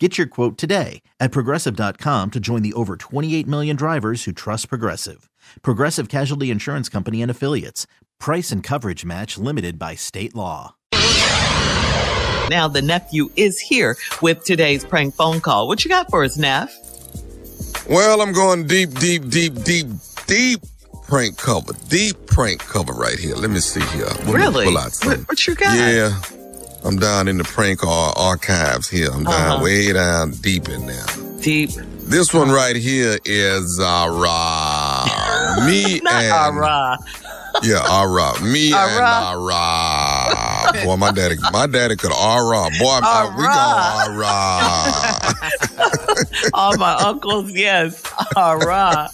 Get your quote today at progressive.com to join the over 28 million drivers who trust Progressive. Progressive Casualty Insurance Company and Affiliates. Price and coverage match limited by state law. Now the nephew is here with today's prank phone call. What you got for us, Neff? Well, I'm going deep, deep, deep, deep, deep prank cover. Deep prank cover right here. Let me see here. Let Really? pull out What, what you got? Yeah. I'm down in the prank ar- archives here. I'm down Uh-huh. way down deep in there. Deep. This one right here is uh, rah. me Not and ah-rah. yeah, ara. Me and Ah-rah. ara. Boy, my daddy, my daddy could ara. Boy, I'm, we go ara. All my uncles, yes. Ah-rah.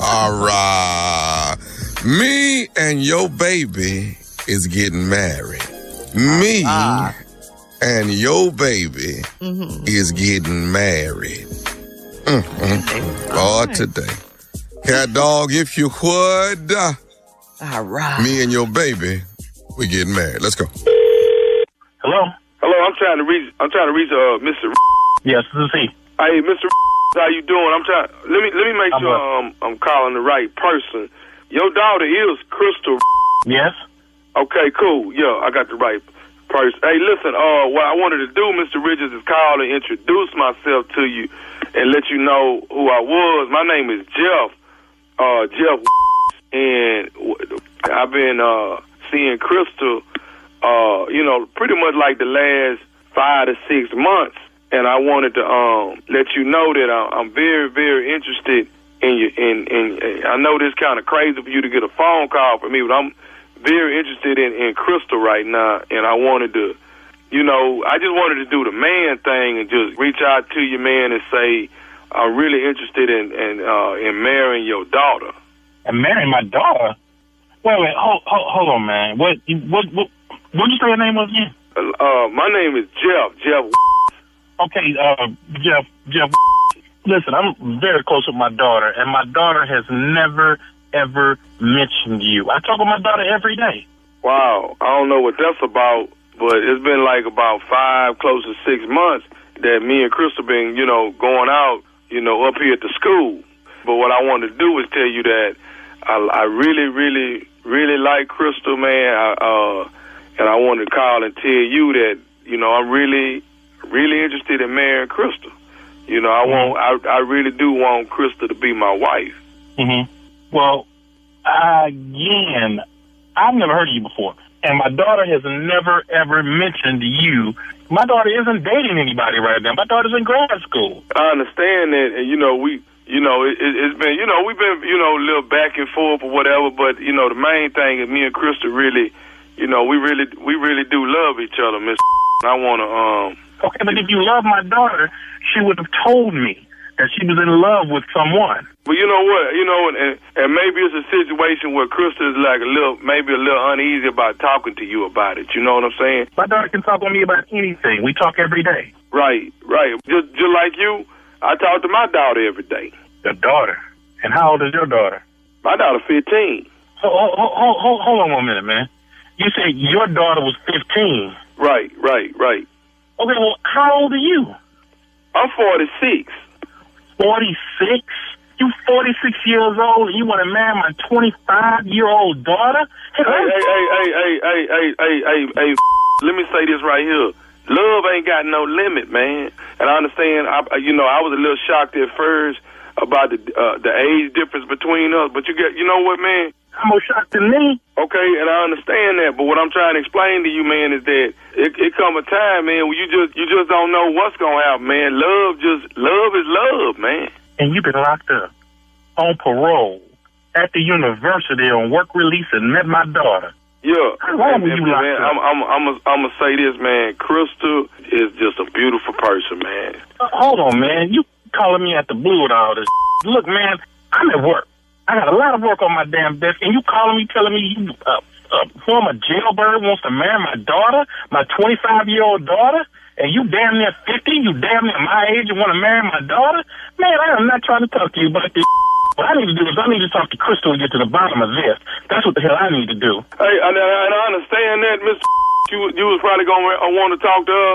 Ara. Me and your baby is getting married. Me Ah. and your baby Mm-hmm. is getting married. Mm-hmm. Oh, today. Cat dog, if you would, All right. Me and your baby, we getting married. Let's go. Hello? Hello, I'm trying to reach. I'm trying to reach uh, Mr. Yes, this is he. Hey, Mr. How you doing? I'm trying. Let me let me make I'm sure well. um, I'm calling the right person. Your daughter is Crystal. Yes? Okay, cool. Yeah, I got the right person. Hey, listen. Uh, what I wanted to do, Mr. Richards, is call and introduce myself to you and let you know who I was. My name is Jeff. Uh, Jeff, and I've been uh seeing Crystal. Uh, you know, pretty much like the last five to six months, and I wanted to um let you know that I'm very, very interested in you. In, in I know this kind of crazy for you to get a phone call from me, but I'm very interested in, in Crystal right now, and I wanted to, you know, I just wanted to do the man thing and just reach out to your man, and say I'm really interested in in, uh, in marrying your daughter. And marrying my daughter? Wait, wait, hold, hold, hold on, man. What, what, what, what did you say your name was again? Uh, my name is Jeff. Jeff. Okay, uh, Jeff, Jeff, listen, I'm very close with my daughter, and my daughter has never, ever mentioned you. I talk with my daughter every day. Wow, I don't know what that's about, but it's been like about five, close to six months that me and Crystal been, you know, going out, you know, up here at the school. But what I want to do is tell you that I, I really, really, really like Crystal, man. I, uh, and I want to call and tell you that, you know, I'm really, really interested in marrying Crystal. You know, I want, I, I really do want Crystal to be my wife. hmm Well, again, I've never heard of you before, and my daughter has never, ever mentioned you. My daughter isn't dating anybody right now. My daughter's in grad school. I understand that, and you know, we, you know, it, it, it's been, you know, we've been, you know, a little back and forth or whatever. But you know, the main thing is me and Crystal really, you know, we really, we really do love each other, Miss. I want to, um, Okay, but if you love my daughter, she would have told me that she was in love with someone. But you know what, you know, and and, maybe it's a situation where Crystal is like a little, maybe a little uneasy about talking to you about it. You know what I'm saying? My daughter can talk with me about anything. We talk every day. Right, right. Just, just like you, I talk to my daughter every day. Your daughter. And how old is your daughter? My daughter 15. Hold, hold, hold, hold, hold on one minute, man. You said your daughter was 15. Right, right, right. Okay, well, how old are you? I'm 46. 46? You 46 years old and you want to marry my 25 year old daughter? Hey, Hey, hey, hey, hey, hey, hey, hey, hey, hey, let me say this right here. Love ain't got no limit, man. And I understand, I, you know, I was a little shocked at first about the uh, the age difference between us, but you get, you know what, man? I'm more shocked than me. Okay, and I understand that, but what I'm trying to explain to you, man, is that it, it come a time, man, where you just you just don't know what's gonna happen, man. Love just love is love, man. And you've been locked up on parole at the university on work release and met my daughter. Yeah. How long And- were you locked man, up? I'm I'm I'm I'm gonna say this, man. Crystal is just a beautiful person, man. Uh, hold on, man. You calling me at the blue with all this? Look, man, I'm at work. I got a lot of work on my damn desk, and you calling me telling me you uh, uh, former jailbird wants to marry my daughter, my 25 year old daughter, and you damn near 50, you damn near my age and want to marry my daughter? Man, I am not trying to talk to you about this. What I need to do is I need to talk to Crystal and get to the bottom of this. That's what the hell I need to do. Hey, and, I understand that, Mr. You, you was probably going to uh, want to talk to her,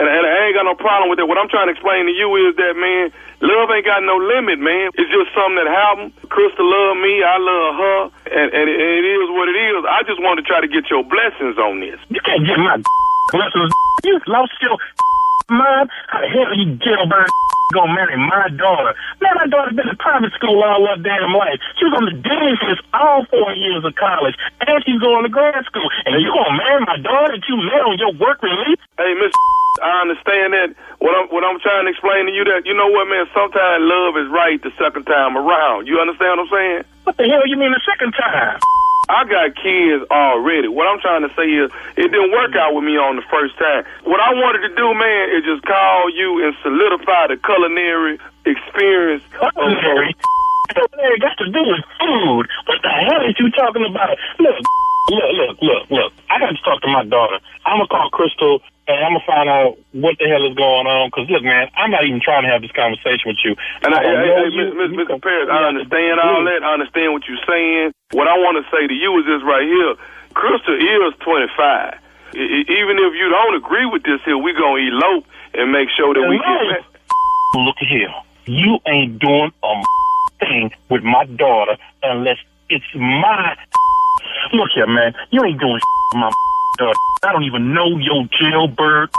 and, and I ain't got no problem with that. What I'm trying to explain to you is that, man, love ain't got no limit, man. It's just something that happened. Crystal love me, I love her, and, and, it, and it is what it is. I just want to try to get your blessings on this. You can't get my You lost your mind. How the hell you jailbird gonna marry my daughter? Man, my daughter's been in private school all her damn life. She was on the dean's list all four years of college, and she's going to grad school. And you gonna marry my daughter that you met on your work release? Hey, Miss, I understand that. What I'm what I'm trying to explain to you that you know what, man. Sometimes love is right the second time around. You understand what I'm saying? What the hell you mean the second time? I got kids already. What I'm trying to say is, it didn't work out with me on the first time. What I wanted to do, man, is just call you and solidify the culinary experience. Culinary? Culinary got to do with food. What the hell are you talking about? Look, look, look, look, look. I got to talk to my daughter. I'm gonna call Crystal and I'm gonna find out what the hell is going on. Cause look, man, I'm not even trying to have this conversation with you. And I, I hey, know hey, you- Mr. you Mr. Paris, I understand all that. I understand what you're saying. What I want to say to you is this right here. Crystal is 25. I- I- even if you don't agree with this here, we gonna elope and make sure that we get. Look here, you ain't doing a thing with my daughter unless it's my. Look here, man, you ain't doing with my daughter. I don't even know your jailbird.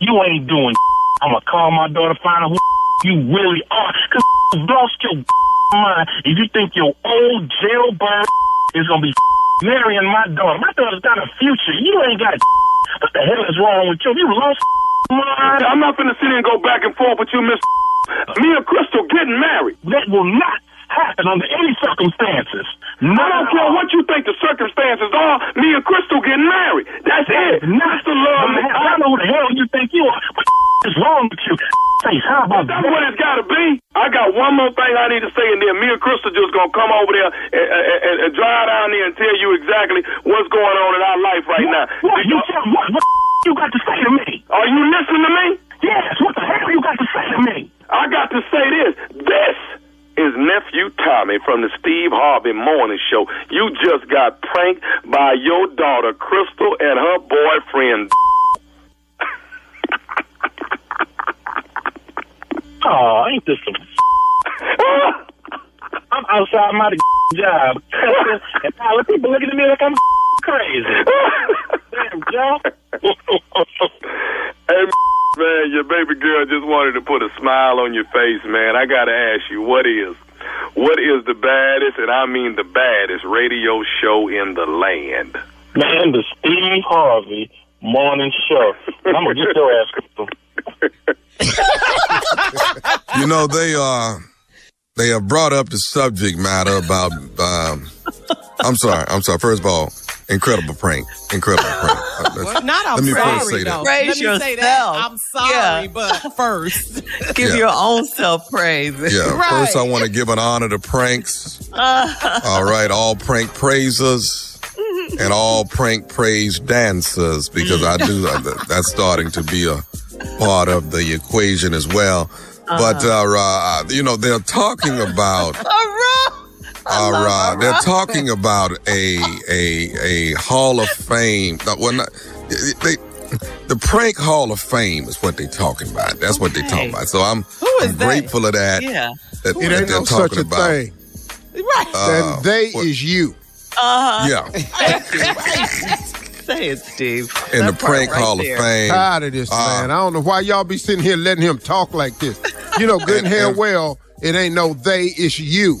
You ain't doing. I'm gonna call my daughter, find out who you really are, cause you lost your mind. If you think your old jailbird is gonna be marrying my daughter, my daughter's got a future. You ain't got. What the hell is wrong with you? You lost mind. I'm not gonna sit here and go back and forth with you, Miss. Me and Crystal getting married. That will not happen under any circumstances. No, I don't care what you think the circumstances are. Me and Crystal getting married. That's it. Not the love. I don't know who the hell you think you are. What the is wrong with you? Face, how about That's what it's got to be. I got one more thing I need to say, and then me and Crystal just gonna come over there and, and, and, drive down there and tell you exactly what's going on in our life right now. What, you, you- what, what you got to say to me? are you listening to me? Yes, what the hell you got to say to me? I got to say this. This is Tommy from the Steve Harvey Morning Show. You just got pranked by your daughter Crystal and her boyfriend. Oh, ain't this some? I'm outside my job, and all the people looking at me like I'm crazy. Damn, Joe. Hey, man, your baby girl just wanted to put a smile on your face, man. I gotta ask you, what is, what is the baddest, and I mean the baddest radio show in the land? Man, the Steve Harvey Morning Show. I'm gonna get your ass. You know, they uh they have brought up the subject matter about um I'm sorry, I'm sorry. First of all, incredible prank. Incredible prank. Uh, let's- Not I'm Let me sorry, first say that. Praise Let me say that. I'm sorry, Yeah. but first. Give Yeah. your own self praise. Yeah, Right. first I want to give an honor to pranks. all right, all prank praisers and all prank praise dancers because I do uh, that's starting to be a part of the equation as well. But uh, uh, you know they're talking about all right, they're talking about a a a Hall of Fame. uh, Well, not, they. The prank Hall of Fame is what they're talking about. That's what they're talking about. So I'm, Who is I'm grateful of that. Yeah. that, It that ain't they're no talking such a about. thing. right. Uh, and they what- is you. Uh huh. Yeah, Say it, Steve. in the That part prank right Hall there. of Fame. Tired of this, Uh, man. I don't know why y'all be sitting here letting him talk like this. You know, good and And- hell well, it ain't no they, it's you.